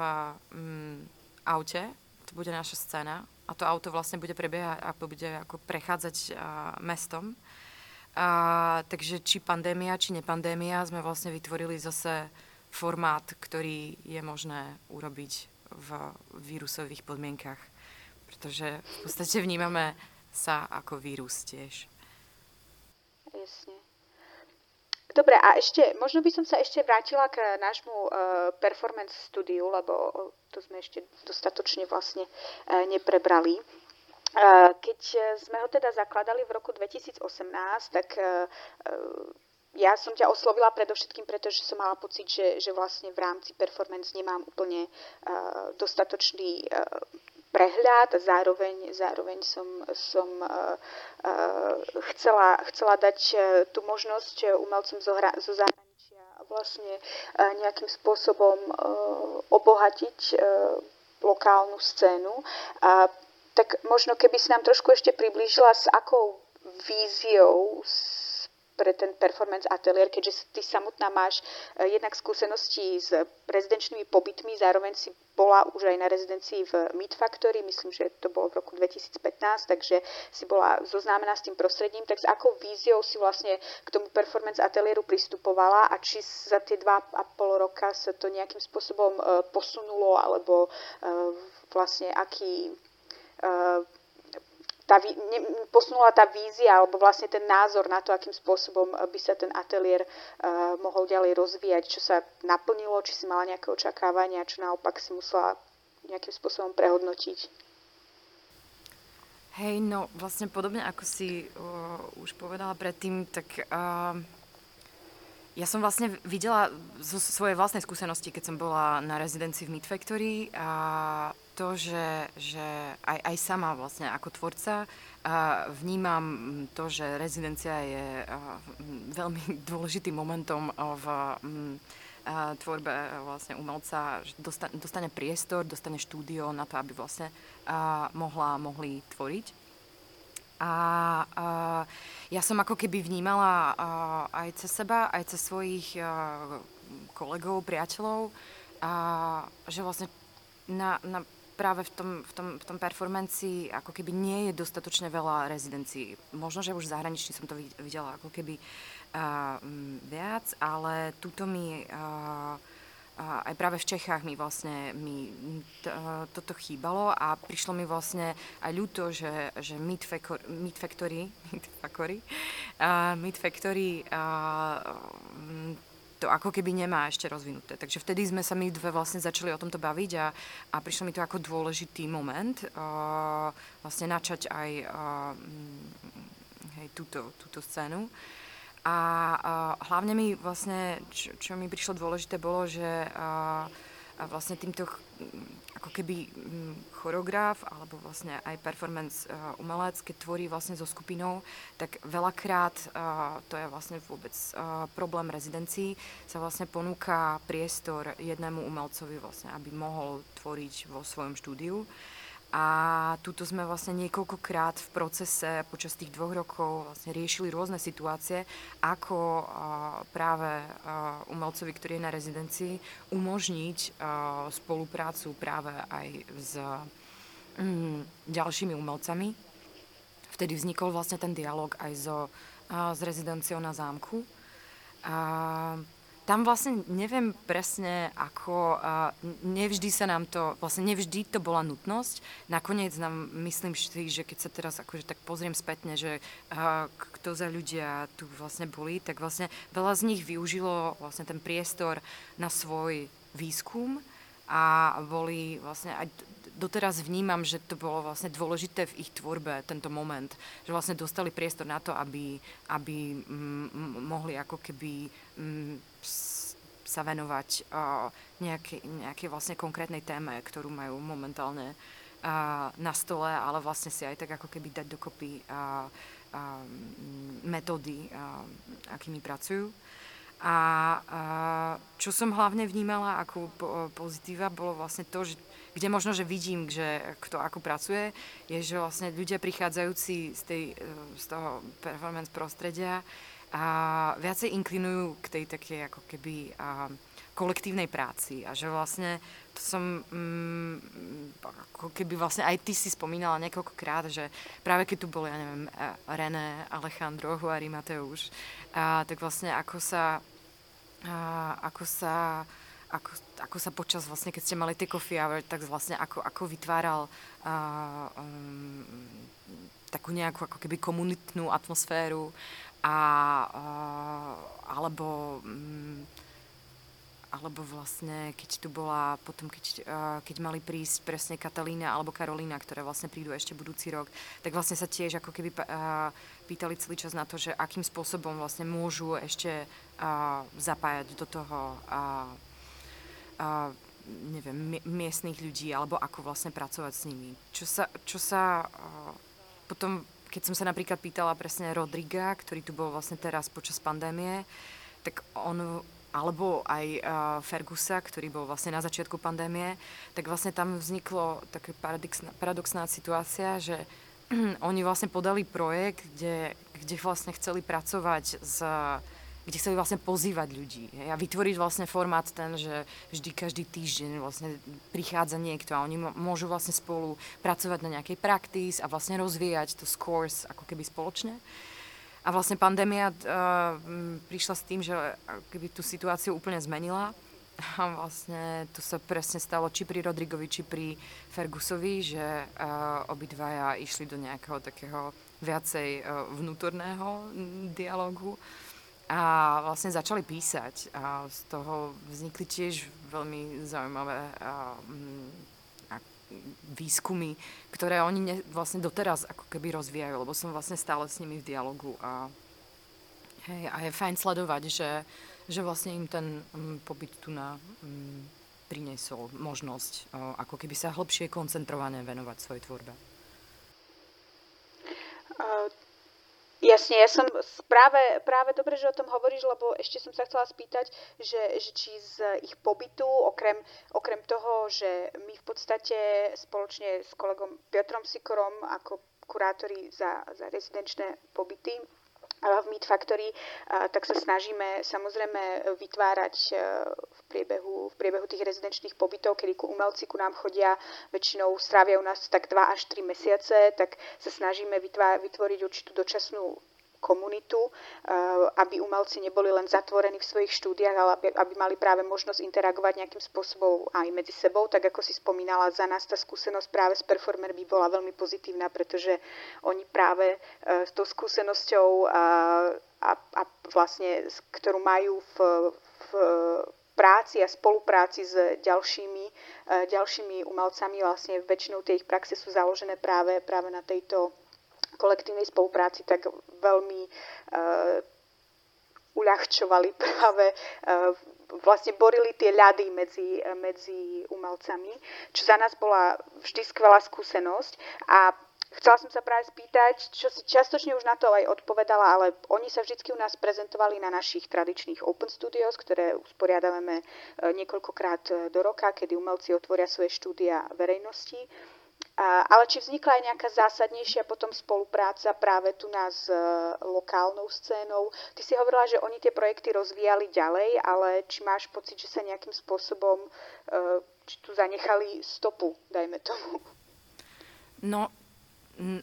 S4: mm, aute. To bude naša scéna. A to auto vlastne bude prebiehať, ako bude ako prechádzať a, mestom. A, takže či pandémia, či nepandémia, sme vlastne vytvorili zase formát, ktorý je možné urobiť v vírusových podmienkach pretože v podstate vnímame sa ako vírus tiež.
S3: Jasne. Dobre, a ešte, možno by som sa ešte vrátila k nášmu uh, performance studiu, lebo to sme ešte dostatočne vlastne uh, neprebrali. Uh, keď sme ho teda zakladali v roku 2018, tak uh, ja som ťa oslovila predovšetkým, pretože som mala pocit, že, že vlastne v rámci performance nemám úplne uh, dostatočný uh, prehľad zároveň, zároveň som, som uh, uh, chcela, chcela dať uh, tú možnosť umelcom zo, hra, zo zahraničia vlastne nejakým spôsobom obohatiť lokálnu scénu. A tak možno keby si nám trošku ešte priblížila, s akou víziou, pre ten performance ateliér, keďže ty samotná máš uh, jednak skúsenosti s rezidenčnými pobytmi, zároveň si bola už aj na rezidencii v Meat Factory, myslím, že to bolo v roku 2015, takže si bola zoznámená s tým prostredím, tak s akou víziou si vlastne k tomu performance ateliéru pristupovala a či za tie dva a pol roka sa to nejakým spôsobom uh, posunulo, alebo uh, vlastne aký tá, ne, posunula tá vízia alebo vlastne ten názor na to, akým spôsobom by sa ten ateliér uh, mohol ďalej rozvíjať, čo sa naplnilo, či si mala nejaké očakávania, čo naopak si musela nejakým spôsobom prehodnotiť.
S4: Hej, no vlastne podobne ako si uh, už povedala predtým, tak uh, ja som vlastne videla zo svojej vlastnej skúsenosti, keď som bola na rezidencii v Meat Factory a to, že, že aj, aj sama vlastne ako tvorca a vnímam to, že rezidencia je veľmi dôležitým momentom v tvorbe vlastne umelca, že dostane, priestor, dostane štúdio na to, aby vlastne mohla, mohli tvoriť. A, a ja som ako keby vnímala a, aj cez seba, aj cez svojich a, kolegov, priateľov, a, že vlastne na, na, práve v tom, v, tom, v tom performancii ako keby nie je dostatočne veľa rezidencií. Možno, že už zahranične som to videla ako keby a, viac, ale tuto mi... A aj práve v Čechách mi vlastne mi t- toto chýbalo a prišlo mi vlastne aj ľúto, že, že Meat, Facor- Meat Factory, Meat Factory, uh, Meat Factory uh, to ako keby nemá ešte rozvinuté. Takže vtedy sme sa my dve vlastne začali o tomto baviť a, a prišlo mi to ako dôležitý moment uh, vlastne načať aj uh, hej, túto, túto scénu. Uh, a uh, hlavne mi vlastne, čo, čo mi prišlo dôležité, bolo, že uh, vlastne týmto ako keby choreograf alebo vlastne aj performance uh, umelec, keď tvorí vlastne so skupinou, tak veľakrát, uh, to je vlastne vôbec uh, problém rezidencií, sa vlastne ponúka priestor jednému umelcovi vlastne, aby mohol tvoriť vo svojom štúdiu. A tuto sme vlastne niekoľkokrát v procese počas tých dvoch rokov vlastne riešili rôzne situácie, ako práve umelcovi, ktorý je na rezidencii, umožniť spoluprácu práve aj s um, ďalšími umelcami. Vtedy vznikol vlastne ten dialog aj so, s rezidenciou na zámku. Uh, tam vlastne neviem presne ako, nevždy sa nám to, vlastne nevždy to bola nutnosť. Nakoniec nám, myslím si, že keď sa teraz akože tak pozriem spätne, že kto za ľudia tu vlastne boli, tak vlastne veľa z nich využilo vlastne ten priestor na svoj výskum a boli vlastne aj doteraz vnímam, že to bolo vlastne dôležité v ich tvorbe, tento moment. Že vlastne dostali priestor na to, aby, aby m- mohli ako keby m- sa venovať nejakej, nejakej vlastne konkrétnej téme, ktorú majú momentálne na stole, ale vlastne si aj tak ako keby dať dokopy metódy, akými pracujú. A čo som hlavne vnímala ako pozitíva, bolo vlastne to, že kde možno, že vidím, že kto ako pracuje, je, že vlastne ľudia prichádzajúci z, tej, z toho performance prostredia a viacej inklinujú k tej takej ako keby a, kolektívnej práci. A že vlastne to som mm, ako keby vlastne aj ty si spomínala niekoľkokrát, že práve keď tu boli, ja neviem, René, Alejandro, Huari, Mateuš, a, tak vlastne ako sa a, ako sa ako, ako sa počas vlastne, keď ste mali tie coffee hour, tak vlastne ako, ako vytváral uh, um, takú nejakú ako keby komunitnú atmosféru a uh, alebo um, alebo vlastne, keď tu bola, potom keď, uh, keď mali prísť presne Katalína alebo Karolína, ktoré vlastne prídu ešte budúci rok, tak vlastne sa tiež ako keby uh, pýtali celý čas na to, že akým spôsobom vlastne môžu ešte zapájať do toho neviem, miestných ľudí, alebo ako vlastne pracovať s nimi. Čo sa, čo sa potom, keď som sa napríklad pýtala presne Rodriga, ktorý tu bol vlastne teraz počas pandémie, tak on alebo aj uh, Fergusa, ktorý bol vlastne na začiatku pandémie, tak vlastne tam vzniklo taká paradoxná, paradoxná situácia, že oni vlastne podali projekt, kde, kde vlastne chceli pracovať s kde chceli vlastne pozývať ľudí a vytvoriť vlastne formát ten, že vždy každý týždeň vlastne prichádza niekto a oni môžu vlastne spolu pracovať na nejakej praktis a vlastne rozvíjať to scores ako keby spoločne. A vlastne pandémia uh, prišla s tým, že keby tú situáciu úplne zmenila. A vlastne to sa presne stalo či pri Rodrigovi, či pri Fergusovi, že uh, obidvaja išli do nejakého takého viacej uh, vnútorného dialogu a vlastne začali písať. A z toho vznikli tiež veľmi zaujímavé uh, výskumy, ktoré oni ne, vlastne doteraz ako keby rozvíjajú, lebo som vlastne stále s nimi v dialogu a, hej, a je fajn sledovať, že, že vlastne im ten um, pobyt tu na um, priniesol možnosť uh, ako keby sa hlbšie koncentrované venovať svojej tvorbe.
S3: Uh, Jasne, ja som práve, práve dobre, že o tom hovoríš, lebo ešte som sa chcela spýtať, že, že či z ich pobytu, okrem, okrem toho, že my v podstate spoločne s kolegom Piotrom Sikorom ako kurátori za, za rezidenčné pobyty v Meat Factory, tak sa snažíme samozrejme vytvárať e, v priebehu, v priebehu tých rezidenčných pobytov, kedy ku umelci ku nám chodia, väčšinou strávia u nás tak 2 až 3 mesiace, tak sa snažíme vytvoriť určitú dočasnú komunitu, eh, aby umelci neboli len zatvorení v svojich štúdiách, ale aby, aby mali práve možnosť interagovať nejakým spôsobom aj medzi sebou. Tak ako si spomínala, za nás tá skúsenosť práve s performermi bola veľmi pozitívna, pretože oni práve eh, s tou skúsenosťou a, a, a vlastne, ktorú majú v, v práci a spolupráci s ďalšími, eh, ďalšími umelcami, vlastne väčšinou tie ich praxe sú založené práve, práve na tejto kolektívnej spolupráci, tak veľmi uh, uľahčovali práve uh, vlastne borili tie ľady medzi, medzi umelcami, čo za nás bola vždy skvelá skúsenosť a Chcela som sa práve spýtať, čo si častočne už na to aj odpovedala, ale oni sa vždy u nás prezentovali na našich tradičných Open Studios, ktoré usporiadame niekoľkokrát do roka, kedy umelci otvoria svoje štúdia verejnosti. Ale či vznikla aj nejaká zásadnejšia potom spolupráca práve tu nás s e, lokálnou scénou? Ty si hovorila, že oni tie projekty rozvíjali ďalej, ale či máš pocit, že sa nejakým spôsobom e, či tu zanechali stopu, dajme tomu?
S4: No,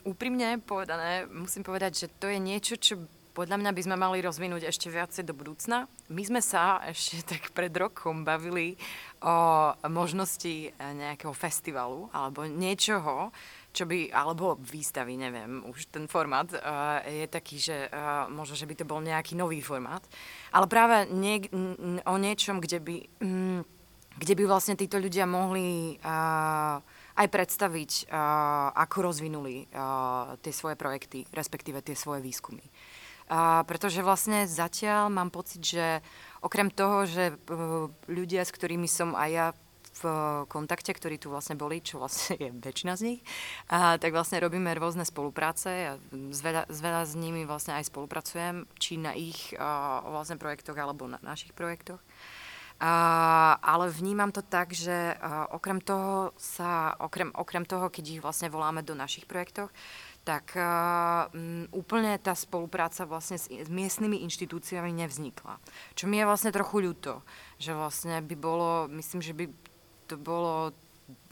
S4: úprimne povedané, musím povedať, že to je niečo, čo podľa mňa by sme mali rozvinúť ešte viacej do budúcna. My sme sa ešte tak pred rokom bavili o možnosti nejakého festivalu alebo niečoho, čo by, alebo výstavy, neviem, už ten formát uh, je taký, že uh, možno, že by to bol nejaký nový formát, ale práve nie, o niečom, kde by, um, kde by vlastne títo ľudia mohli uh, aj predstaviť, uh, ako rozvinuli uh, tie svoje projekty, respektíve tie svoje výskumy. A pretože vlastne zatiaľ mám pocit, že okrem toho, že e, ľudia, s ktorými som aj ja v kontakte, ktorí tu vlastne boli, čo vlastne je väčšina z nich, a, tak vlastne robíme rôzne spolupráce a s veľa, s veľa s nimi vlastne aj spolupracujem, či na ich a, vlastne projektoch alebo na našich projektoch. Uh, ale vnímam to tak, že uh, okrem toho sa, okrem, okrem toho, keď ich vlastne voláme do našich projektoch, tak um, úplne tá spolupráca vlastne s, s miestnymi inštitúciami nevznikla. Čo mi je vlastne trochu ľúto, že vlastne by bolo, myslím, že by to bolo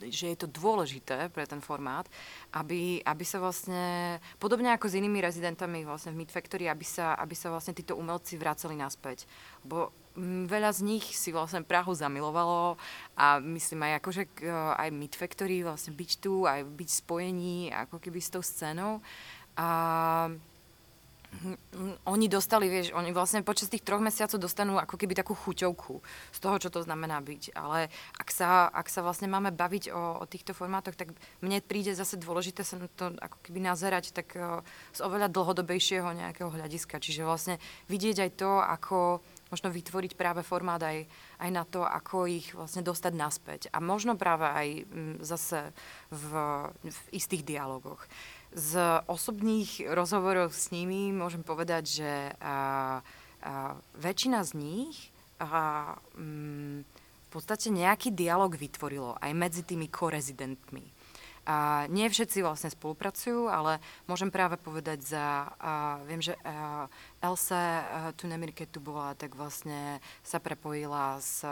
S4: že je to dôležité pre ten formát, aby, aby sa vlastne, podobne ako s inými rezidentami vlastne v Meat Factory, aby sa, aby sa vlastne títo umelci vraceli naspäť. Bo veľa z nich si vlastne Prahu zamilovalo a myslím aj akože aj Meat Factory, vlastne byť tu, aj byť spojení ako keby s tou scénou. A oni dostali, vieš, oni vlastne počas tých troch mesiacov dostanú ako keby takú chuťovku z toho, čo to znamená byť. Ale ak sa, ak sa vlastne máme baviť o, o týchto formátoch, tak mne príde zase dôležité sa na to ako keby nazerať tak uh, z oveľa dlhodobejšieho nejakého hľadiska. Čiže vlastne vidieť aj to, ako možno vytvoriť práve formát aj, aj na to, ako ich vlastne dostať naspäť. A možno práve aj m, zase v, v istých dialogoch. Z osobných rozhovorov s nimi môžem povedať, že a, a, väčšina z nich a, m, v podstate nejaký dialog vytvorilo aj medzi tými korezidentmi. A nie všetci vlastne spolupracujú, ale môžem práve povedať za, a viem, že a, Elsa a, tu nemir, keď tu bola, tak vlastne sa prepojila s,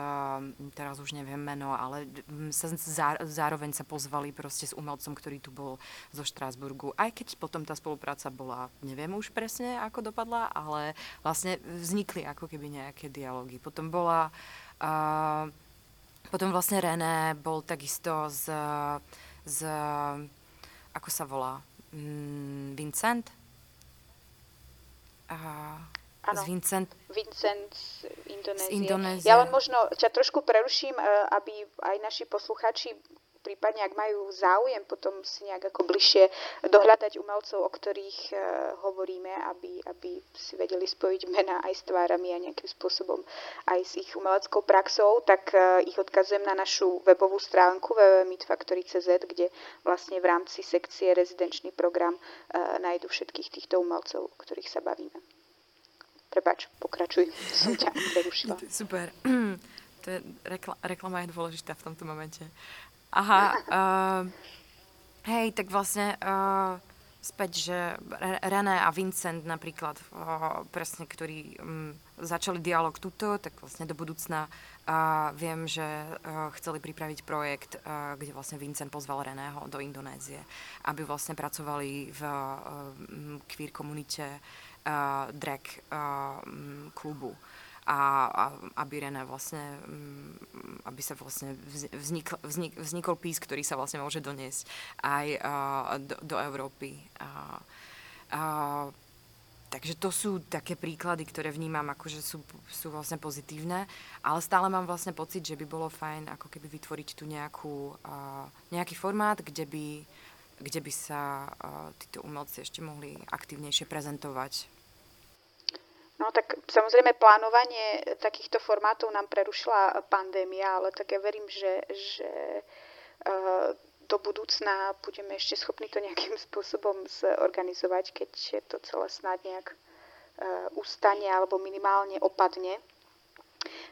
S4: teraz už neviem meno, ale sa, zá, zároveň sa pozvali proste s umelcom, ktorý tu bol zo Štrásburgu. Aj keď potom tá spolupráca bola, neviem už presne, ako dopadla, ale vlastne vznikli ako keby nejaké dialógy. Potom bola... A, potom vlastne René bol takisto z z, ako sa volá, mm, Vincent?
S3: A, z Vincent. Vincent z Indonézie.
S4: z Indonézie.
S3: Ja len možno ťa trošku preruším, eh, aby aj naši posluchači prípadne ak majú záujem potom si nejak ako bližšie dohľadať umelcov, o ktorých uh, hovoríme, aby, aby si vedeli spojiť mena aj s tvárami a nejakým spôsobom aj s ich umeleckou praxou, tak uh, ich odkazujem na našu webovú stránku www.meetfactory.cz, kde vlastne v rámci sekcie rezidenčný program uh, nájdu všetkých týchto umelcov, o ktorých sa bavíme. Prepač, pokračuj, som ťa prerušila.
S4: Super. To je, rekla, reklama je dôležitá v tomto momente. Aha, uh, hej, tak vlastne uh, späť, že René a Vincent napríklad, uh, presne, ktorí um, začali dialog tuto, tak vlastne do budúcna uh, viem, že uh, chceli pripraviť projekt, uh, kde vlastne Vincent pozval Reného do Indonézie, aby vlastne pracovali v uh, queer komunite uh, drag uh, klubu a, a aby René vlastne, mm, aby sa vlastne vznikl, vznik, vznikol pís, ktorý sa vlastne môže doniesť aj uh, do, do Európy. Uh, uh, takže to sú také príklady, ktoré vnímam ako, sú, sú vlastne pozitívne, ale stále mám vlastne pocit, že by bolo fajn ako keby vytvoriť tu nejakú, uh, nejaký formát, kde by, kde by sa uh, títo umelci ešte mohli aktívnejšie prezentovať
S3: No tak samozrejme plánovanie takýchto formátov nám prerušila pandémia, ale tak ja verím, že, že uh, do budúcna budeme ešte schopní to nejakým spôsobom zorganizovať, keď to celé snad nejak uh, ustane alebo minimálne opadne.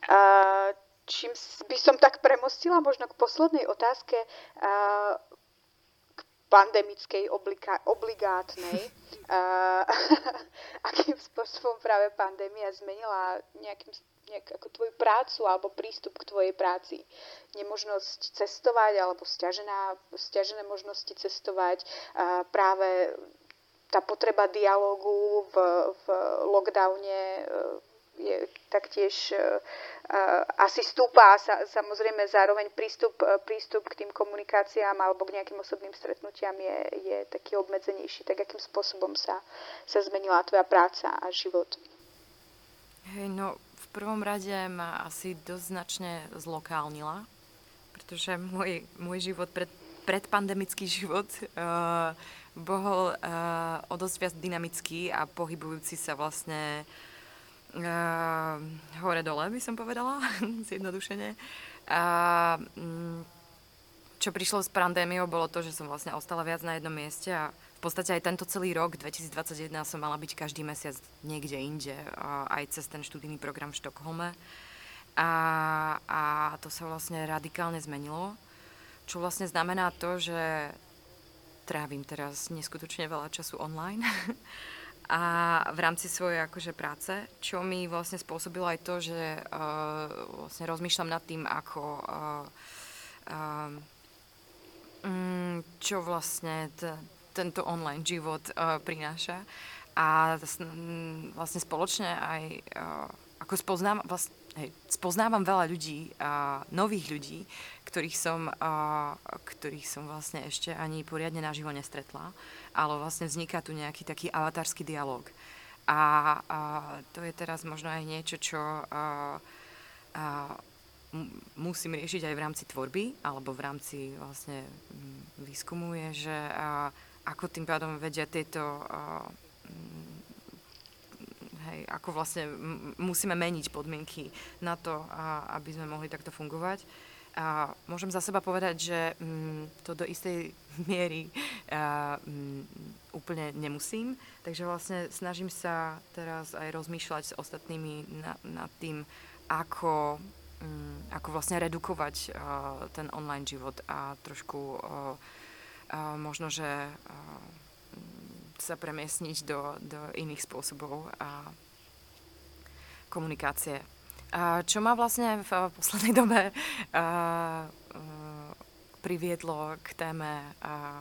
S3: Uh, čím by som tak premostila možno k poslednej otázke pandemickej obliga- obligátnej, uh, akým spôsobom práve pandémia zmenila nejakým, nejak, ako tvoju prácu alebo prístup k tvojej práci. Nemožnosť cestovať alebo stiažená, stiažené možnosti cestovať, uh, práve tá potreba dialogu v, v lockdowne uh, je taktiež uh, asi stúpa sa, samozrejme zároveň prístup, uh, prístup k tým komunikáciám alebo k nejakým osobným stretnutiam je, je taký obmedzenejší. Tak akým spôsobom sa, sa zmenila tvoja práca a život?
S4: Hej, no v prvom rade ma asi dosť značne zlokálnila, pretože môj, môj život pred, predpandemický život uh, bol uh, o dosť viac dynamický a pohybujúci sa vlastne uh, hore-dole, by som povedala, zjednodušene. A um, čo prišlo s pandémiou, bolo to, že som vlastne ostala viac na jednom mieste a v podstate aj tento celý rok, 2021, som mala byť každý mesiac niekde inde, aj cez ten študijný program v Štokholme. A, a to sa vlastne radikálne zmenilo, čo vlastne znamená to, že trávim teraz neskutočne veľa času online a v rámci svojej akože práce, čo mi vlastne spôsobilo aj to, že uh, vlastne rozmýšľam nad tým, ako uh, um, čo vlastne t- tento online život uh, prináša. A vlastne spoločne aj uh, ako spoznám, vlastne, hej, spoznávam veľa ľudí, uh, nových ľudí, ktorých som, uh, ktorých som vlastne ešte ani poriadne naživo nestretla ale vlastne vzniká tu nejaký taký avatársky dialog. A, a to je teraz možno aj niečo, čo a, a, musím riešiť aj v rámci tvorby, alebo v rámci vlastne výskumu je, že a, ako tým pádom vedia tieto a, hej, ako vlastne musíme meniť podmienky na to, a, aby sme mohli takto fungovať. A môžem za seba povedať, že mm, to do istej miery a, mm, úplne nemusím. Takže vlastne snažím sa teraz aj rozmýšľať s ostatnými na, nad tým, ako, mm, ako vlastne redukovať a, ten online život a trošku a, a možno, že a, sa premiesniť do, do iných spôsobov a komunikácie. A čo ma vlastne v poslednej dobe a, a, priviedlo k téme a,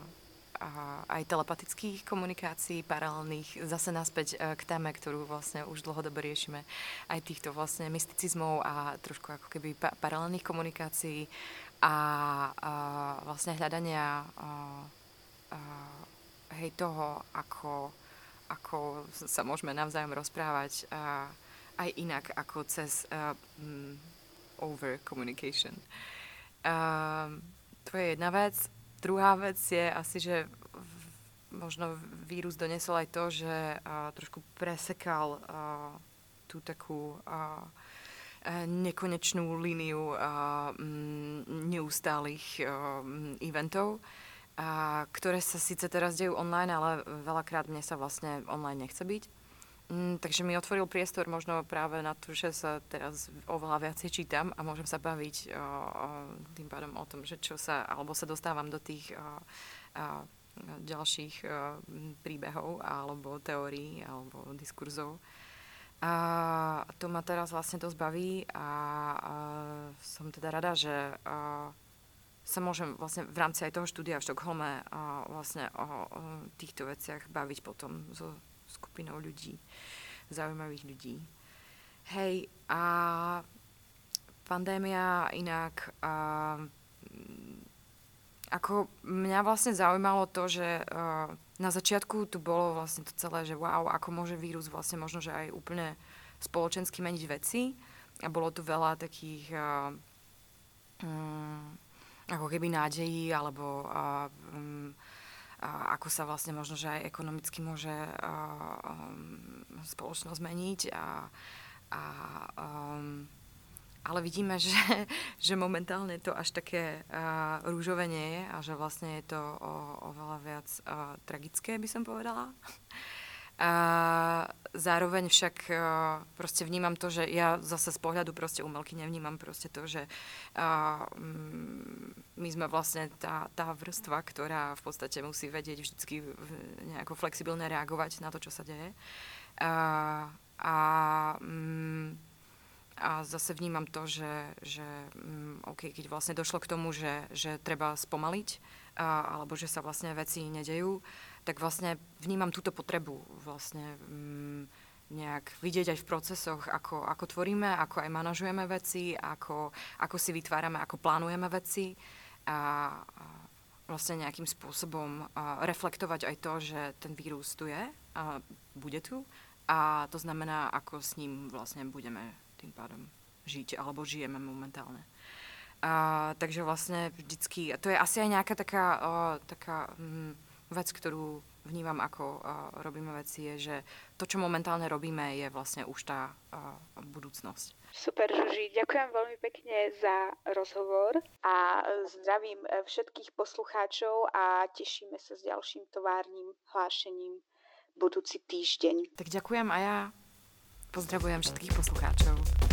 S4: a aj telepatických komunikácií paralelných, zase naspäť k téme, ktorú vlastne už dlhodobo riešime, aj týchto vlastne mysticizmov a trošku ako keby pa- paralelných komunikácií a, a vlastne hľadania a, a, hej, toho, ako, ako sa môžeme navzájom rozprávať a, aj inak ako cez uh, over communication. Uh, to je jedna vec. Druhá vec je asi, že možno vírus donesol aj to, že uh, trošku presekal uh, tú takú uh, nekonečnú líniu uh, neustálých uh, eventov, uh, ktoré sa síce teraz dejú online, ale veľakrát mne sa vlastne online nechce byť. Mm, takže mi otvoril priestor možno práve na to, že sa teraz oveľa viacej čítam a môžem sa baviť o, o, tým pádom o tom, že čo sa, alebo sa dostávam do tých o, o, ďalších o, príbehov alebo teórií alebo diskurzov. A to ma teraz vlastne dosť baví a, a som teda rada, že a, sa môžem vlastne v rámci aj toho štúdia v Štokholme a vlastne o, o týchto veciach baviť potom so skupinou ľudí, zaujímavých ľudí. Hej, a pandémia inak, a, ako mňa vlastne zaujímalo to, že a, na začiatku tu bolo vlastne to celé, že wow, ako môže vírus vlastne možno, že aj úplne spoločensky meniť veci. A bolo tu veľa takých a, um, ako keby nádejí, alebo a, um, a ako sa vlastne možno, že aj ekonomicky môže um, spoločnosť meniť. A, a, um, ale vidíme, že, že momentálne to až také uh, rúžové nie je a že vlastne je to o, viac uh, tragické, by som povedala. A zároveň však uh, proste vnímam to, že ja zase z pohľadu proste umelky nevnímam proste to, že uh, my sme vlastne tá, tá vrstva, ktorá v podstate musí vedieť vždycky nejako flexibilne reagovať na to, čo sa deje. Uh, a um, a zase vnímam to, že, že um, okay, keď vlastne došlo k tomu, že, že treba spomaliť, uh, alebo že sa vlastne veci nedejú, tak vlastne vnímam túto potrebu vlastne um, nejak vidieť aj v procesoch, ako, ako tvoríme, ako aj manažujeme veci, ako, ako si vytvárame, ako plánujeme veci a, a vlastne nejakým spôsobom a reflektovať aj to, že ten vírus tu je a bude tu a to znamená, ako s ním vlastne budeme tým pádom žiť alebo žijeme momentálne. A, takže vlastne vždycky, a to je asi aj nejaká taká, o, taká hm, vec, ktorú vnímam, ako uh, robíme veci, je, že to, čo momentálne robíme, je vlastne už tá uh, budúcnosť.
S3: Super, Žuži, ďakujem veľmi pekne za rozhovor a zdravím e, všetkých poslucháčov a tešíme sa s ďalším továrnym hlášením budúci týždeň.
S4: Tak ďakujem a ja pozdravujem všetkých poslucháčov.